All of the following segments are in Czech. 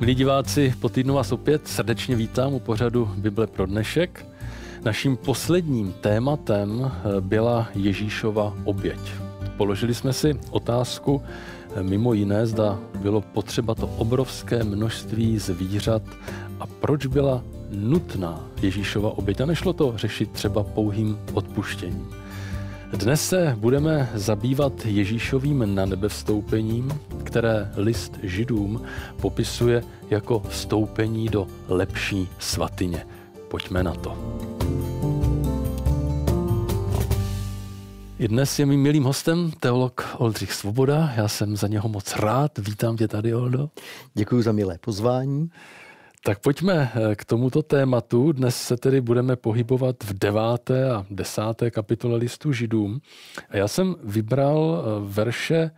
Milí diváci, po týdnu vás opět srdečně vítám u pořadu Bible pro dnešek. Naším posledním tématem eh, byla Ježíšova oběť. Položili jsme si otázku, eh, mimo jiné, zda bylo potřeba to obrovské množství zvířat a proč byla nutná Ježíšova oběť a nešlo to řešit třeba pouhým odpuštěním. Dnes se budeme zabývat Ježíšovým na nebe vstoupením, které list židům popisuje jako vstoupení do lepší svatyně. Pojďme na to. I dnes je mým milým hostem teolog Oldřich Svoboda. Já jsem za něho moc rád. Vítám tě tady, Oldo. Děkuji za milé pozvání. Tak pojďme eh, k tomuto tématu. Dnes se tedy budeme pohybovat v deváté a desáté kapitole listu Židům. A já jsem vybral eh, verše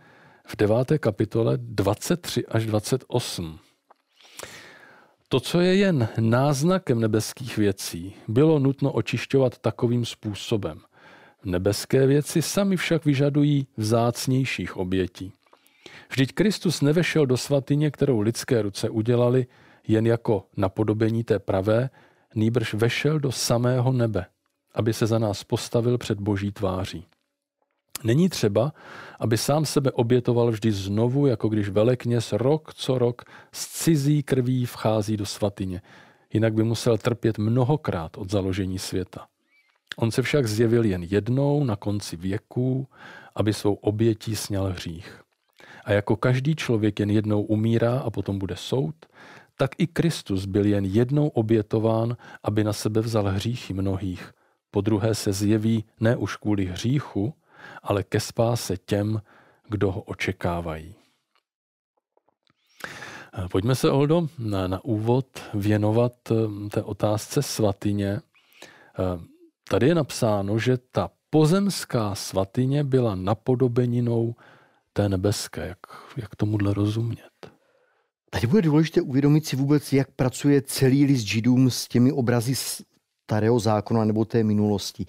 v deváté kapitole 23 až 28. To, co je jen náznakem nebeských věcí, bylo nutno očišťovat takovým způsobem. Nebeské věci sami však vyžadují vzácnějších obětí. Vždyť Kristus nevešel do svatyně, kterou lidské ruce udělali, jen jako napodobení té pravé, nýbrž vešel do samého nebe, aby se za nás postavil před boží tváří. Není třeba, aby sám sebe obětoval vždy znovu, jako když velekněz rok co rok s cizí krví vchází do svatyně. Jinak by musel trpět mnohokrát od založení světa. On se však zjevil jen jednou na konci věků, aby svou obětí sněl hřích. A jako každý člověk jen jednou umírá a potom bude soud, tak i Kristus byl jen jednou obětován, aby na sebe vzal hříchy mnohých. Po druhé se zjeví ne už kvůli hříchu, ale ke spáse těm, kdo ho očekávají. Pojďme se, Oldo, na, na úvod věnovat eh, té otázce svatyně. Eh, tady je napsáno, že ta pozemská svatyně byla napodobeninou té nebeské. Jak, jak tomuhle rozumět? Tady bude důležité uvědomit si vůbec, jak pracuje celý list židům s těmi obrazy starého zákona nebo té minulosti.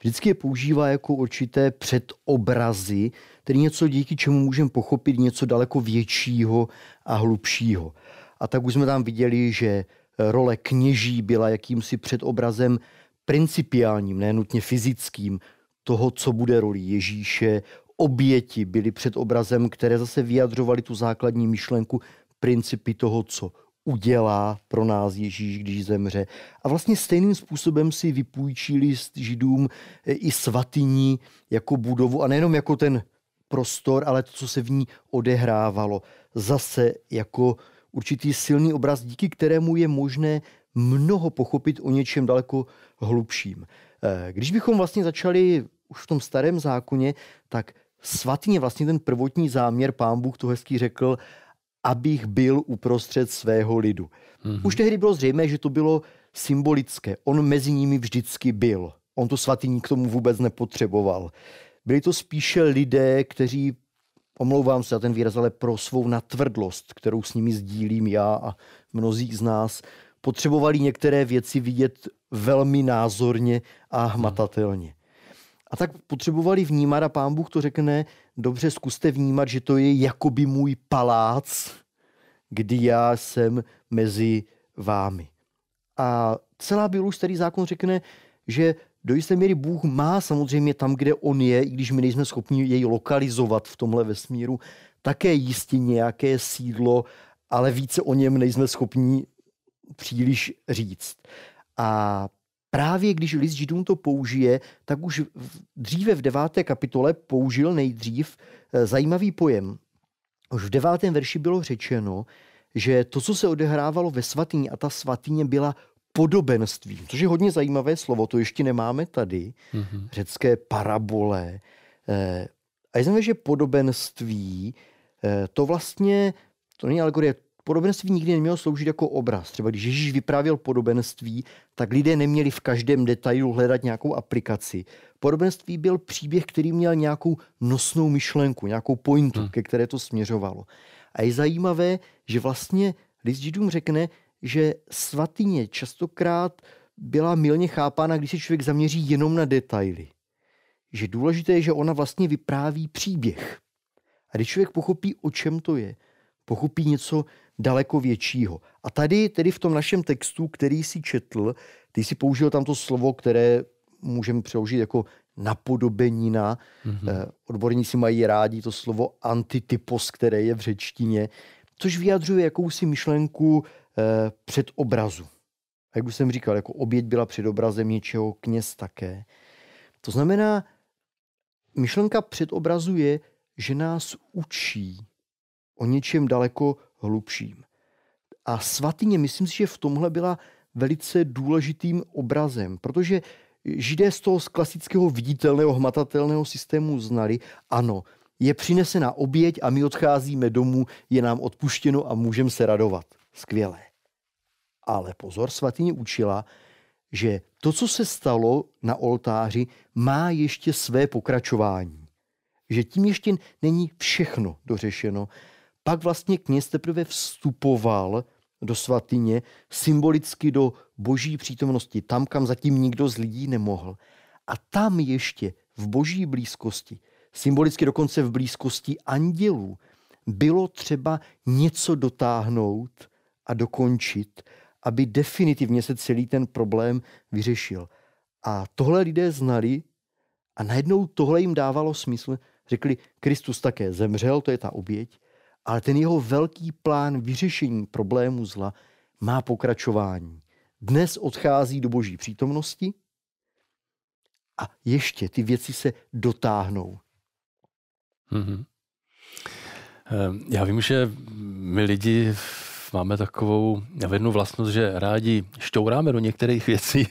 Vždycky je používá jako určité předobrazy, tedy něco, díky čemu můžeme pochopit něco daleko většího a hlubšího. A tak už jsme tam viděli, že role kněží byla jakýmsi předobrazem principiálním, ne nutně fyzickým, toho, co bude roli Ježíše. Oběti byly předobrazem, které zase vyjadřovaly tu základní myšlenku principy toho, co udělá pro nás Ježíš, když zemře. A vlastně stejným způsobem si vypůjčili židům eh, i svatyní jako budovu a nejenom jako ten prostor, ale to, co se v ní odehrávalo. Zase jako určitý silný obraz, díky kterému je možné mnoho pochopit o něčem daleko hlubším. Eh, když bychom vlastně začali už v tom starém zákoně, tak svatyně vlastně ten prvotní záměr, pán Bůh to hezký řekl, abych byl uprostřed svého lidu. Mm-hmm. Už tehdy bylo zřejmé, že to bylo symbolické. On mezi nimi vždycky byl. On to svatyní k tomu vůbec nepotřeboval. Byli to spíše lidé, kteří, omlouvám se za ten výraz, ale pro svou natvrdlost, kterou s nimi sdílím já a mnozí z nás, potřebovali některé věci vidět velmi názorně a hmatatelně. A tak potřebovali vnímat a pán Bůh to řekne, dobře zkuste vnímat, že to je jakoby můj palác, kdy já jsem mezi vámi. A celá Biblu, starý zákon řekne, že do jisté míry Bůh má samozřejmě tam, kde on je, i když my nejsme schopni jej lokalizovat v tomhle vesmíru, také jistě nějaké sídlo, ale více o něm nejsme schopni příliš říct. A právě když list židům to použije, tak už dříve v deváté kapitole použil nejdřív eh, zajímavý pojem. Už v devátém verši bylo řečeno, že to, co se odehrávalo ve svatyni a ta svatyně byla podobenství, což je hodně zajímavé slovo, to ještě nemáme tady, mm-hmm. řecké parabole. Eh, a je znamená, že podobenství, eh, to vlastně, to není alegorie, Podobenství nikdy nemělo sloužit jako obraz. Třeba když Ježíš vyprávěl podobenství, tak lidé neměli v každém detailu hledat nějakou aplikaci. Podobenství byl příběh, který měl nějakou nosnou myšlenku, nějakou pointu, hmm. ke které to směřovalo. A je zajímavé, že vlastně list Židům řekne, že svatyně častokrát byla milně chápána, když se člověk zaměří jenom na detaily. Že důležité je, že ona vlastně vypráví příběh. A když člověk pochopí, o čem to je, pochopí něco daleko většího. A tady, tedy v tom našem textu, který si četl, ty si použil tam to slovo, které můžeme přeložit jako napodobenina. Mm-hmm. Odborníci mají rádi to slovo antitypos, které je v řečtině, což vyjadřuje jakousi myšlenku eh, před obrazu. A jak už jsem říkal, jako oběť byla před obrazem něčeho, kněz také. To znamená, myšlenka před obrazu je, že nás učí o něčem daleko hlubším. A svatyně, myslím si, že v tomhle byla velice důležitým obrazem, protože Židé z toho z klasického viditelného, hmatatelného systému znali, ano, je přinesena oběť a my odcházíme domů, je nám odpuštěno a můžeme se radovat. Skvělé. Ale pozor, svatyně učila, že to, co se stalo na oltáři, má ještě své pokračování. Že tím ještě není všechno dořešeno. Pak vlastně kněz teprve vstupoval do svatyně, symbolicky do boží přítomnosti, tam, kam zatím nikdo z lidí nemohl. A tam ještě v boží blízkosti, symbolicky dokonce v blízkosti andělů, bylo třeba něco dotáhnout a dokončit, aby definitivně se celý ten problém vyřešil. A tohle lidé znali a najednou tohle jim dávalo smysl. Řekli, Kristus také zemřel, to je ta oběť, ale ten jeho velký plán vyřešení problému zla má pokračování. Dnes odchází do boží přítomnosti a ještě ty věci se dotáhnou. Mm-hmm. Já vím, že my lidi máme takovou jednu vlastnost, že rádi šťouráme do některých věcí.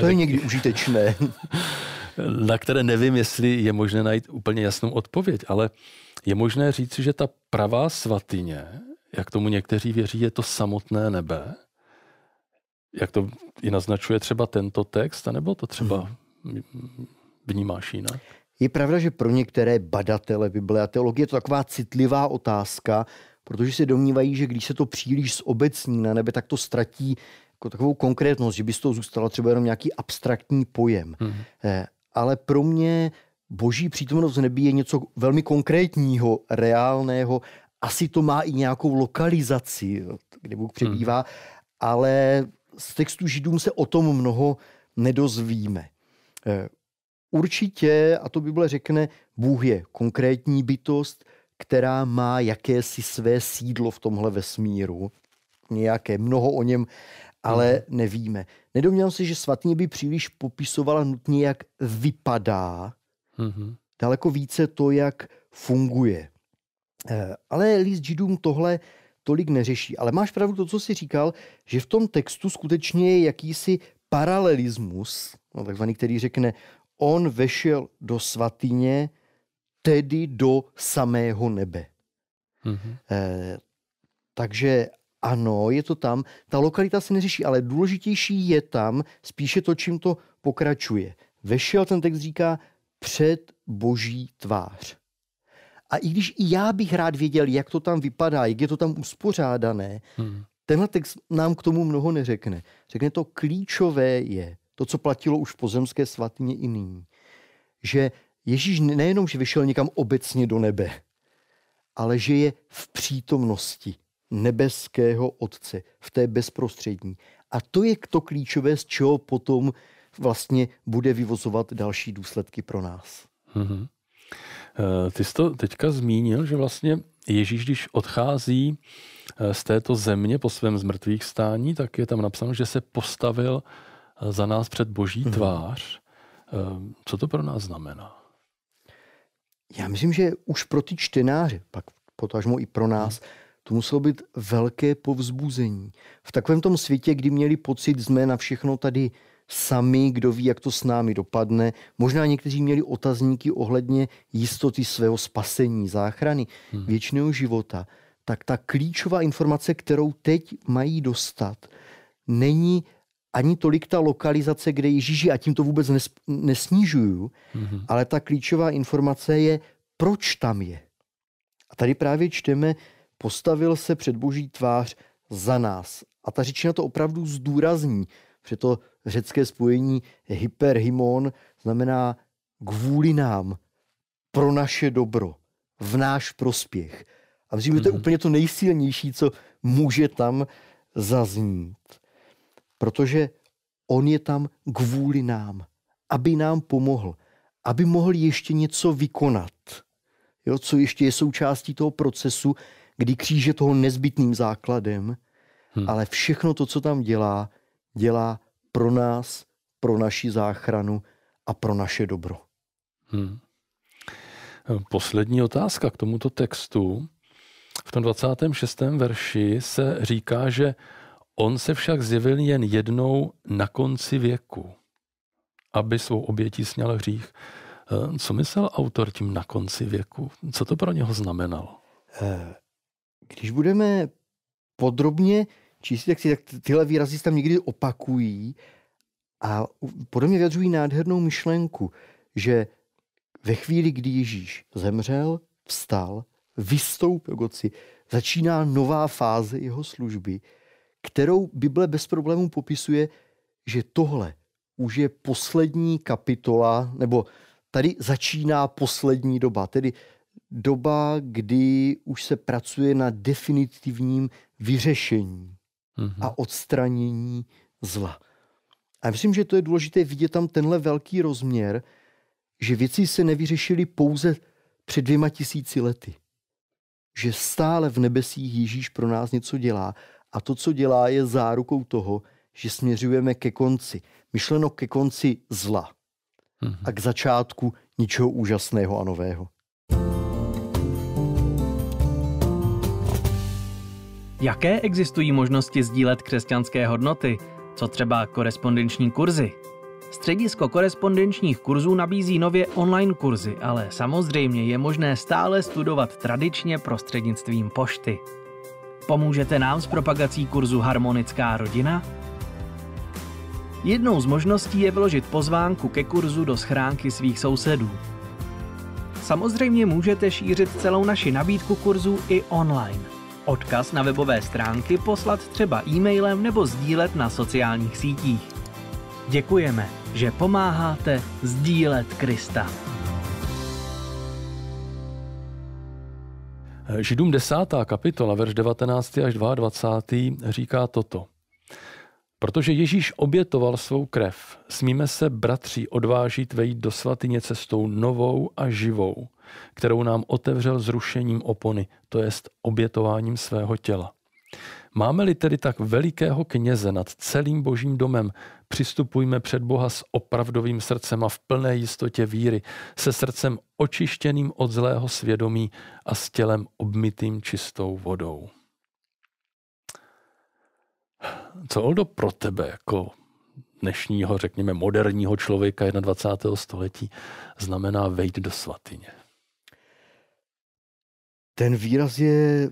To je někdy užitečné. na které nevím, jestli je možné najít úplně jasnou odpověď, ale je možné říct, že ta pravá svatyně, jak tomu někteří věří, je to samotné nebe? Jak to i naznačuje třeba tento text, anebo to třeba hmm. vnímáš jinak? Je pravda, že pro některé badatele Bible a teologie je to taková citlivá otázka, protože se domnívají, že když se to příliš zobecní na nebe, tak to ztratí jako takovou konkrétnost, že by z toho zůstala třeba jenom nějaký abstraktní pojem. Hmm. Ale pro mě boží přítomnost v nebi je něco velmi konkrétního, reálného. Asi to má i nějakou lokalizaci, kde Bůh přebývá, hmm. ale z textu Židům se o tom mnoho nedozvíme. Eh, určitě, a to Bible řekne, Bůh je konkrétní bytost, která má jakési své sídlo v tomhle vesmíru. Nějaké, mnoho o něm ale hmm. nevíme. Nedomnívám se, že svatně by příliš popisovala nutně, jak vypadá, mm-hmm. daleko více to, jak funguje. Eh, ale list Židům tohle tolik neřeší. Ale máš pravdu to, co jsi říkal, že v tom textu skutečně je jakýsi paralelismus, no, takzvaný, který řekne, on vešel do svatyně, tedy do samého nebe. Mm-hmm. Eh, takže ano, je to tam. Ta lokalita se neřeší, ale důležitější je tam spíše to, čím to pokračuje. Vešel ten text říká před boží tvář. A i když i já bych rád věděl, jak to tam vypadá, jak je to tam uspořádané, hmm. tenhle text nám k tomu mnoho neřekne. Řekne to klíčové je, to, co platilo už v pozemské svatyně i nyní, že Ježíš nejenom, že vyšel někam obecně do nebe, ale že je v přítomnosti nebeského Otce, v té bezprostřední. A to je to klíčové, z čeho potom vlastně bude vyvozovat další důsledky pro nás. Mm-hmm. Ty jsi to teďka zmínil, že vlastně Ježíš, když odchází eh, z této země po svém zmrtvých stání, tak je tam napsáno, že se postavil eh, za nás před boží mm-hmm. tvář. Co to pro nás znamená? Já myslím, že už pro ty čtenáře, pak potažmo i pro nás, mm to muselo být velké povzbuzení. V takovém tom světě, kdy měli pocit, jsme na všechno tady sami, kdo ví, jak to s námi dopadne. Možná někteří měli otazníky ohledně jistoty svého spasení, záchrany hmm. věčného života. Tak ta klíčová informace, kterou teď mají dostat, není ani tolik ta lokalizace, kde Ježíš je, a tím to vůbec nes, nesnižuju, hmm. ale ta klíčová informace je, proč tam je. A tady právě čteme, postavil se před boží tvář za nás. A ta řečina to opravdu zdůrazní, protože to řecké spojení hyperhymon znamená kvůli nám, pro naše dobro, v náš prospěch. A myslím, že to je mhm. úplně to nejsilnější, co může tam zaznít. Protože on je tam kvůli nám, aby nám pomohl, aby mohl ještě něco vykonat, jo, co ještě je součástí toho procesu, kdy kříž je toho nezbytným základem, hmm. ale všechno to, co tam dělá, dělá pro nás, pro naši záchranu a pro naše dobro. Hmm. Poslední otázka k tomuto textu. V tom 26. verši se říká, že on se však zjevil jen jednou na konci věku, aby svou obětí sněl hřích. Eh, co myslel autor tím na konci věku? Co to pro něho znamenalo? Když budeme podrobně číst tak tyhle výrazy tam někdy opakují a podle mě vyjadřují nádhernou myšlenku, že ve chvíli, kdy Ježíš zemřel, vstal, vystoupil k otci, začíná nová fáze jeho služby, kterou Bible bez problémů popisuje, že tohle už je poslední kapitola, nebo tady začíná poslední doba, tedy doba, kdy už se pracuje na definitivním vyřešení mm-hmm. a odstranění zla. A myslím, že to je důležité vidět tam tenhle velký rozměr, že věci se nevyřešily pouze před dvěma tisíci lety. Že stále v nebesích Ježíš pro nás něco dělá a to, co dělá, je zárukou toho, že směřujeme ke konci. Myšleno ke konci zla mm-hmm. a k začátku ničeho úžasného a nového. Jaké existují možnosti sdílet křesťanské hodnoty? Co třeba korespondenční kurzy? Středisko korespondenčních kurzů nabízí nově online kurzy, ale samozřejmě je možné stále studovat tradičně prostřednictvím pošty. Pomůžete nám s propagací kurzu Harmonická rodina? Jednou z možností je vložit pozvánku ke kurzu do schránky svých sousedů. Samozřejmě můžete šířit celou naši nabídku kurzů i online. Odkaz na webové stránky poslat třeba e-mailem nebo sdílet na sociálních sítích. Děkujeme, že pomáháte sdílet Krista. Židům 10. kapitola, verš 19. až 22. říká toto. Protože Ježíš obětoval svou krev, smíme se, bratři, odvážit vejít do svatyně cestou novou a živou, kterou nám otevřel zrušením opony, to jest obětováním svého těla. Máme-li tedy tak velikého kněze nad celým božím domem, přistupujme před Boha s opravdovým srdcem a v plné jistotě víry, se srdcem očištěným od zlého svědomí a s tělem obmytým čistou vodou. Co Oldo pro tebe jako dnešního, řekněme, moderního člověka 21. století znamená vejít do svatyně? Ten výraz je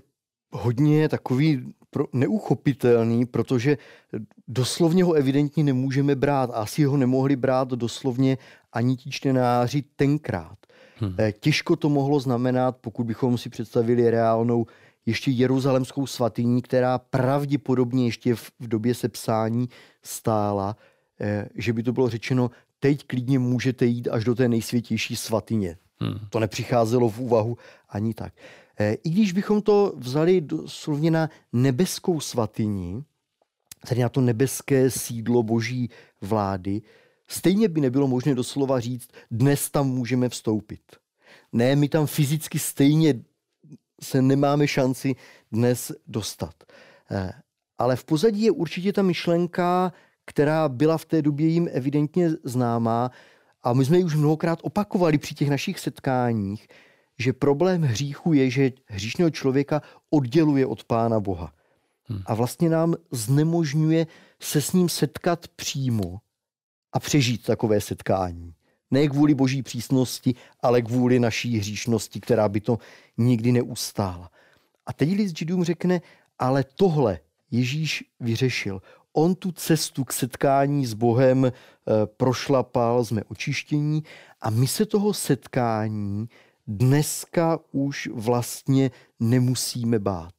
hodně takový neuchopitelný, protože doslovně ho evidentně nemůžeme brát. Asi ho nemohli brát doslovně ani ti čtenáři tenkrát. Hmm. Eh, těžko to mohlo znamenat, pokud bychom si představili reálnou ještě jeruzalemskou svatyní, která pravděpodobně ještě v, v době sepsání stála, eh, že by to bylo řečeno, teď klidně můžete jít až do té nejsvětější svatyně. Hmm. To nepřicházelo v úvahu ani tak. Eh, I když bychom to vzali doslovně na nebeskou svatyni, tedy na to nebeské sídlo boží vlády, stejně by nebylo možné doslova říct, dnes tam můžeme vstoupit. Ne, my tam fyzicky stejně se nemáme šanci dnes dostat. Eh, ale v pozadí je určitě ta myšlenka, která byla v té době jim evidentně známá a my jsme ji už mnohokrát opakovali při těch našich setkáních, že problém hříchu je, že hříšného člověka odděluje od Pána Boha. Hmm. A vlastně nám znemožňuje se s ním setkat přímo a přežít takové setkání. Ne kvůli boží přísnosti, ale kvůli naší hříšnosti, která by to nikdy neustála. A teď list Židům řekne, ale tohle Ježíš vyřešil. On tu cestu k setkání s Bohem e, prošlapal, jsme očištění a my se toho setkání dneska už vlastně nemusíme bát.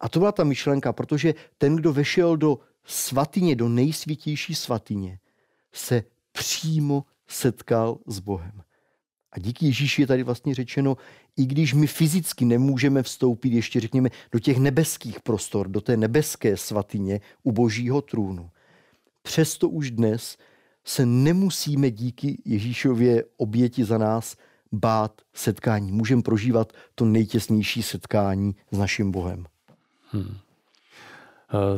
A to byla ta myšlenka, protože ten, kdo vešel do svatyně, do nejsvětější svatyně, se přímo setkal s Bohem. A díky Ježíši je tady vlastně řečeno, i když my fyzicky nemůžeme vstoupit ještě, řekněme, do těch nebeských prostor, do té nebeské svatyně u božího trůnu, přesto už dnes se nemusíme díky Ježíšově oběti za nás bát setkání. Můžeme prožívat to nejtěsnější setkání s naším Bohem. Hmm.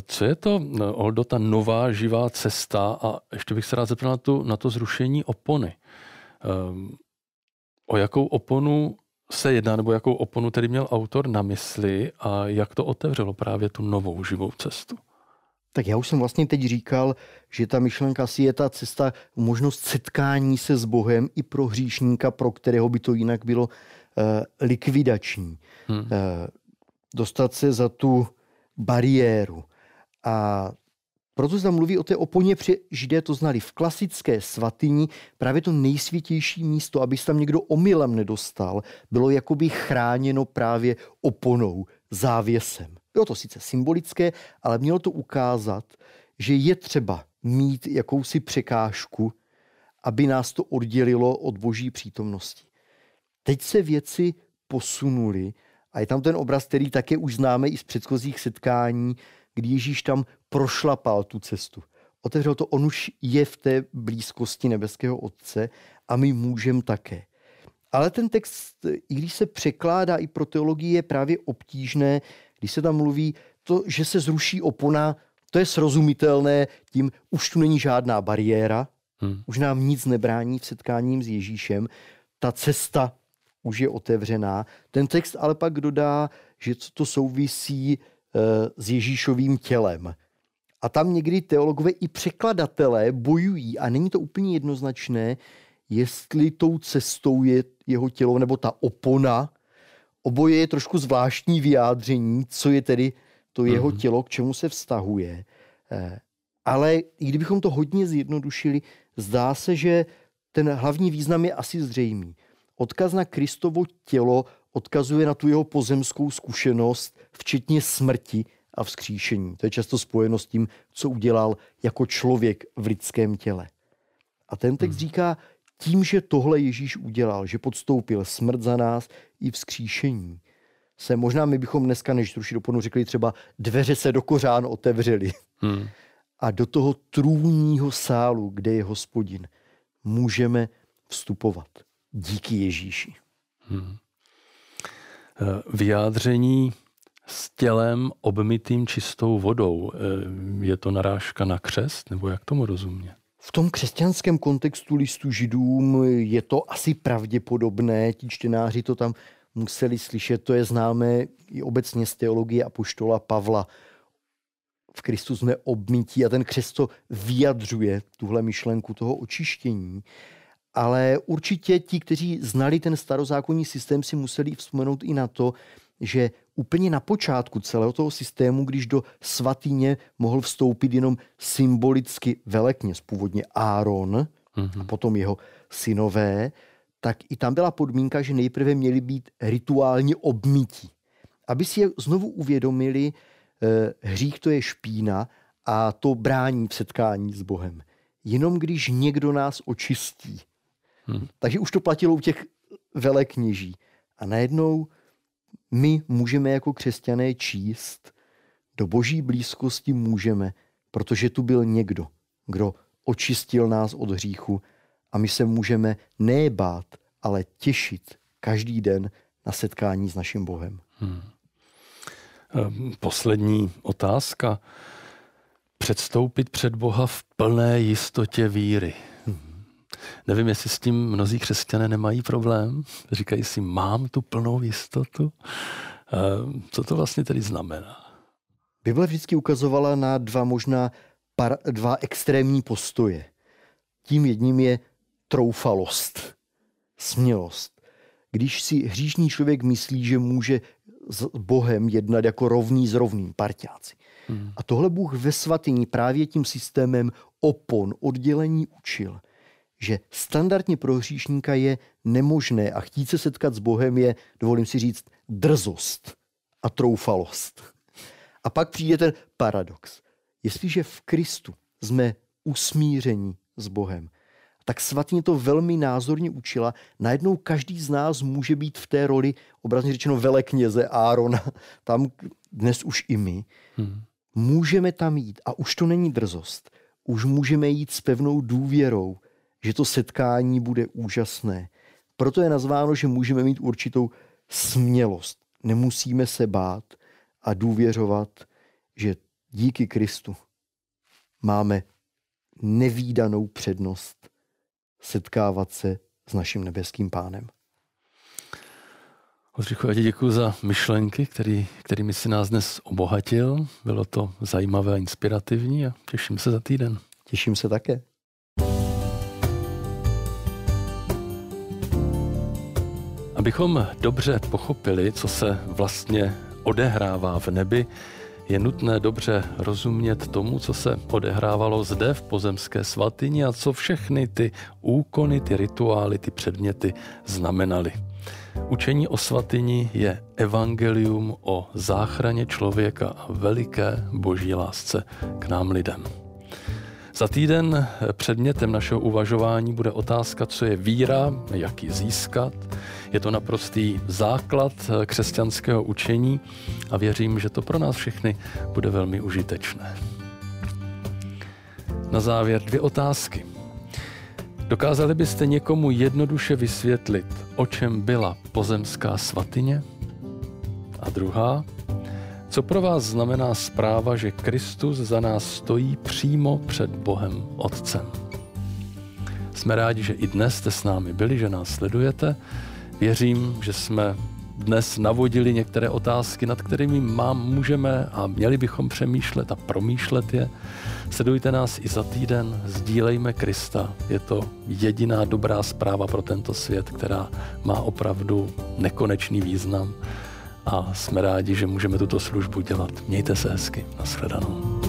Co je to, Oldo, ta nová živá cesta? A ještě bych se rád zeptal na, tu, na to zrušení opony. Um, o jakou oponu se jedná, nebo jakou oponu tedy měl autor na mysli a jak to otevřelo právě tu novou živou cestu? Tak já už jsem vlastně teď říkal, že ta myšlenka si je ta cesta, možnost setkání se s Bohem i pro hříšníka, pro kterého by to jinak bylo uh, likvidační. Hmm. Uh, dostat se za tu bariéru. A proto se tam mluví o té oponě, protože židé to znali v klasické svatyni, právě to nejsvětější místo, aby se tam někdo omylem nedostal, bylo jakoby chráněno právě oponou, závěsem. Bylo to sice symbolické, ale mělo to ukázat, že je třeba mít jakousi překážku, aby nás to oddělilo od boží přítomnosti. Teď se věci posunuly a je tam ten obraz, který také už známe i z předchozích setkání, kdy Ježíš tam prošlapal tu cestu. Otevřel to, on už je v té blízkosti nebeského Otce a my můžeme také. Ale ten text, i když se překládá i pro teologii, je právě obtížné, když se tam mluví to, že se zruší opona, to je srozumitelné, tím už tu není žádná bariéra, hmm. už nám nic nebrání v setkáním s Ježíšem, ta cesta už je otevřená. Ten text ale pak dodá, že to souvisí Eh, s Ježíšovým tělem. A tam někdy teologové i překladatelé bojují a není to úplně jednoznačné, jestli tou cestou je jeho tělo nebo ta opona. Oboje je trošku zvláštní vyjádření, co je tedy to jeho mm-hmm. tělo, k čemu se vztahuje. Eh, ale i kdybychom to hodně zjednodušili, zdá se, že ten hlavní význam je asi zřejmý. Odkaz na Kristovo tělo odkazuje na tu jeho pozemskou zkušenost, včetně smrti a vzkříšení. To je často spojeno s tím, co udělal jako člověk v lidském těle. A ten text hmm. říká, tím, že tohle Ježíš udělal, že podstoupil smrt za nás i vzkříšení, se možná my bychom dneska, než ruší do řekli třeba dveře se do kořán otevřely. Hmm. A do toho trůnního sálu, kde je hospodin, můžeme vstupovat. Díky Ježíši. Hmm. Eh, vyjádření s tělem obmytým čistou vodou. Eh, je to narážka na křest, nebo jak tomu rozumě? V tom křesťanském kontextu listu židům je to asi pravděpodobné, ti čtenáři to tam museli slyšet, to je známé i obecně z teologie apoštola Pavla. V Kristu jsme obmítí a ten křest to vyjadřuje, tuhle myšlenku toho očištění. Ale určitě ti, kteří znali ten starozákonní systém, si museli vzpomenout i na to, že úplně na počátku celého toho systému, když do svatyně mohl vstoupit jenom symbolicky velekněz, původně Áron mm-hmm. a potom jeho synové, tak i tam byla podmínka, že nejprve měli být rituálně obmítí. Aby si je znovu uvědomili, eh, hřích to je špína a to brání v setkání s Bohem. Jenom když někdo nás očistí, Hmm. Takže už to platilo u těch velekněží. A najednou my můžeme jako křesťané číst, do boží blízkosti můžeme, protože tu byl někdo, kdo očistil nás od hříchu a my se můžeme nebát, ale těšit každý den na setkání s naším Bohem. Hmm. Ehm, poslední otázka. Předstoupit před Boha v plné jistotě víry. Nevím, jestli s tím mnozí křesťané nemají problém. Říkají si, mám tu plnou jistotu. Co to vlastně tedy znamená? Bible vždycky ukazovala na dva možná par, dva extrémní postoje. Tím jedním je troufalost, smělost. Když si hříšný člověk myslí, že může s Bohem jednat jako rovný s rovným parťáci. Hmm. A tohle Bůh ve svatyni právě tím systémem opon, oddělení učil že standardně pro hříšníka je nemožné a chtít se setkat s Bohem je, dovolím si říct, drzost a troufalost. A pak přijde ten paradox. Jestliže v Kristu jsme usmíření s Bohem Tak svatně to velmi názorně učila. Najednou každý z nás může být v té roli, obrazně řečeno, velekněze Árona, tam dnes už i my. Hmm. Můžeme tam jít a už to není drzost. Už můžeme jít s pevnou důvěrou, že to setkání bude úžasné. Proto je nazváno, že můžeme mít určitou smělost. Nemusíme se bát a důvěřovat, že díky Kristu máme nevýdanou přednost setkávat se s naším nebeským pánem. Oldřichu, já ti děkuji za myšlenky, který, kterými si nás dnes obohatil. Bylo to zajímavé a inspirativní a těším se za týden. Těším se také. Abychom dobře pochopili, co se vlastně odehrává v nebi, je nutné dobře rozumět tomu, co se odehrávalo zde v pozemské svatyni a co všechny ty úkony, ty rituály, ty předměty znamenaly. Učení o svatyni je evangelium o záchraně člověka a veliké boží lásce k nám lidem. Za týden předmětem našeho uvažování bude otázka, co je víra, jak ji získat. Je to naprostý základ křesťanského učení a věřím, že to pro nás všechny bude velmi užitečné. Na závěr dvě otázky. Dokázali byste někomu jednoduše vysvětlit, o čem byla pozemská svatyně? A druhá, co pro vás znamená zpráva, že Kristus za nás stojí přímo před Bohem Otcem? Jsme rádi, že i dnes jste s námi byli, že nás sledujete. Věřím, že jsme dnes navodili některé otázky, nad kterými mám, můžeme a měli bychom přemýšlet a promýšlet je. Sledujte nás i za týden, sdílejme Krista. Je to jediná dobrá zpráva pro tento svět, která má opravdu nekonečný význam a jsme rádi, že můžeme tuto službu dělat. Mějte se hezky. Naschledanou.